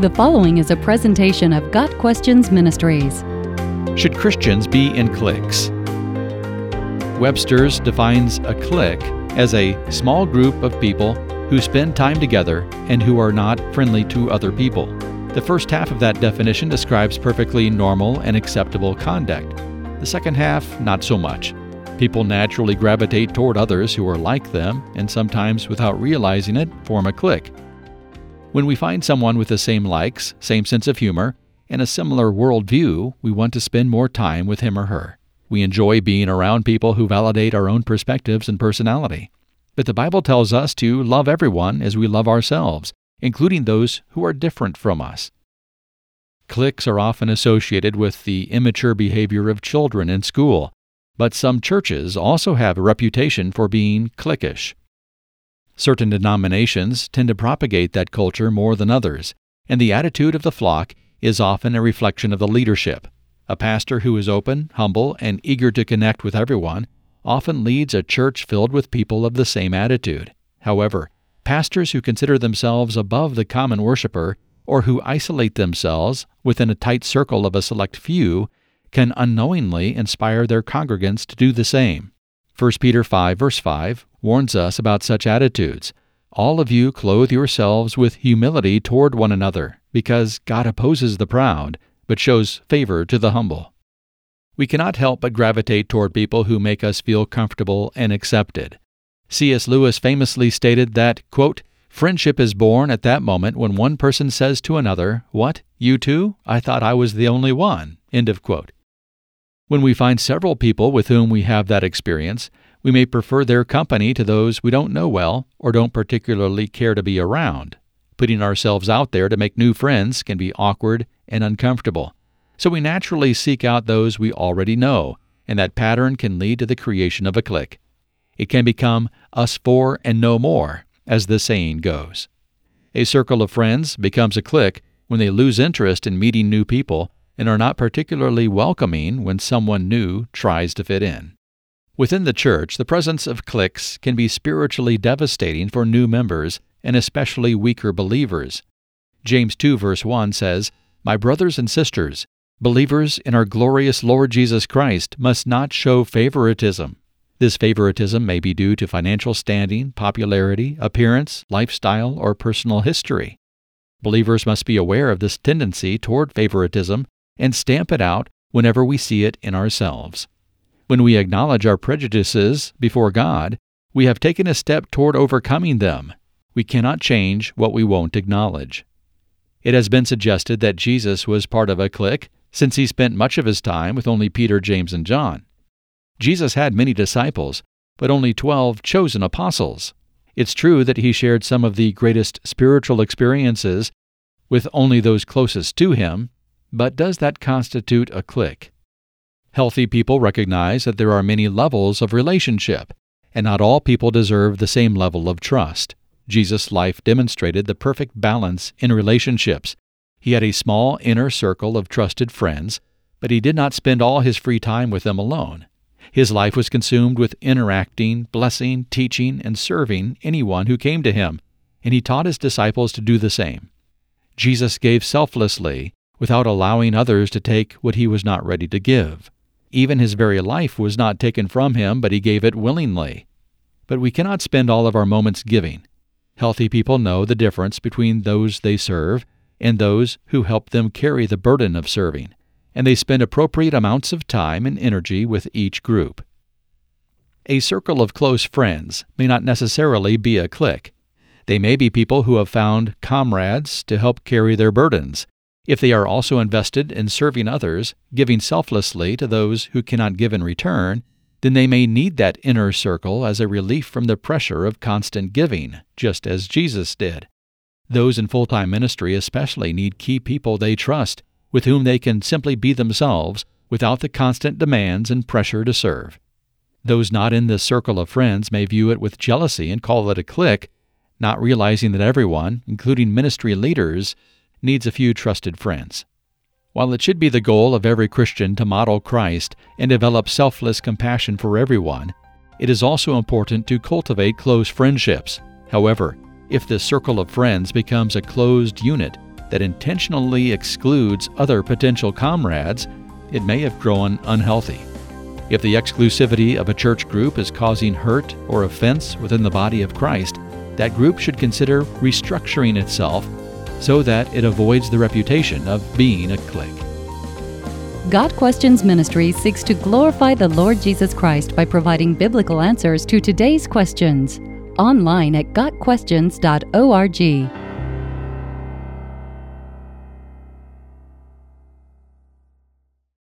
The following is a presentation of Got Questions Ministries. Should Christians be in cliques? Webster's defines a clique as a small group of people who spend time together and who are not friendly to other people. The first half of that definition describes perfectly normal and acceptable conduct. The second half, not so much. People naturally gravitate toward others who are like them, and sometimes, without realizing it, form a clique. When we find someone with the same likes, same sense of humor, and a similar worldview, we want to spend more time with him or her. We enjoy being around people who validate our own perspectives and personality. But the Bible tells us to love everyone as we love ourselves, including those who are different from us. Cliques are often associated with the immature behavior of children in school, but some churches also have a reputation for being cliquish. Certain denominations tend to propagate that culture more than others, and the attitude of the flock is often a reflection of the leadership. A pastor who is open, humble, and eager to connect with everyone often leads a church filled with people of the same attitude. However, pastors who consider themselves above the common worshiper or who isolate themselves within a tight circle of a select few can unknowingly inspire their congregants to do the same. 1 Peter 5 verse 5 warns us about such attitudes. All of you clothe yourselves with humility toward one another, because God opposes the proud, but shows favor to the humble. We cannot help but gravitate toward people who make us feel comfortable and accepted. C.S. Lewis famously stated that, quote, Friendship is born at that moment when one person says to another, What, you too? I thought I was the only one. End of quote. When we find several people with whom we have that experience, we may prefer their company to those we don't know well or don't particularly care to be around. Putting ourselves out there to make new friends can be awkward and uncomfortable. So we naturally seek out those we already know, and that pattern can lead to the creation of a clique. It can become us four and no more, as the saying goes. A circle of friends becomes a clique when they lose interest in meeting new people and are not particularly welcoming when someone new tries to fit in. Within the church, the presence of cliques can be spiritually devastating for new members and especially weaker believers. James 2 verse 1 says, My brothers and sisters, believers in our glorious Lord Jesus Christ must not show favoritism. This favoritism may be due to financial standing, popularity, appearance, lifestyle, or personal history. Believers must be aware of this tendency toward favoritism and stamp it out whenever we see it in ourselves. When we acknowledge our prejudices before God, we have taken a step toward overcoming them. We cannot change what we won't acknowledge. It has been suggested that Jesus was part of a clique since he spent much of his time with only Peter, James, and John. Jesus had many disciples, but only twelve chosen apostles. It's true that he shared some of the greatest spiritual experiences with only those closest to him, but does that constitute a clique? Healthy people recognize that there are many levels of relationship, and not all people deserve the same level of trust. Jesus' life demonstrated the perfect balance in relationships. He had a small inner circle of trusted friends, but he did not spend all his free time with them alone. His life was consumed with interacting, blessing, teaching, and serving anyone who came to him, and he taught his disciples to do the same. Jesus gave selflessly, without allowing others to take what he was not ready to give. Even his very life was not taken from him, but he gave it willingly. But we cannot spend all of our moments giving. Healthy people know the difference between those they serve and those who help them carry the burden of serving, and they spend appropriate amounts of time and energy with each group. A circle of close friends may not necessarily be a clique. They may be people who have found comrades to help carry their burdens, if they are also invested in serving others, giving selflessly to those who cannot give in return, then they may need that inner circle as a relief from the pressure of constant giving, just as Jesus did. Those in full time ministry especially need key people they trust, with whom they can simply be themselves without the constant demands and pressure to serve. Those not in this circle of friends may view it with jealousy and call it a clique, not realizing that everyone, including ministry leaders, needs a few trusted friends. While it should be the goal of every Christian to model Christ and develop selfless compassion for everyone, it is also important to cultivate close friendships. However, if the circle of friends becomes a closed unit that intentionally excludes other potential comrades, it may have grown unhealthy. If the exclusivity of a church group is causing hurt or offense within the body of Christ, that group should consider restructuring itself so that it avoids the reputation of being a clique. Got Questions Ministry seeks to glorify the Lord Jesus Christ by providing biblical answers to today's questions. Online at GotQuestions.org.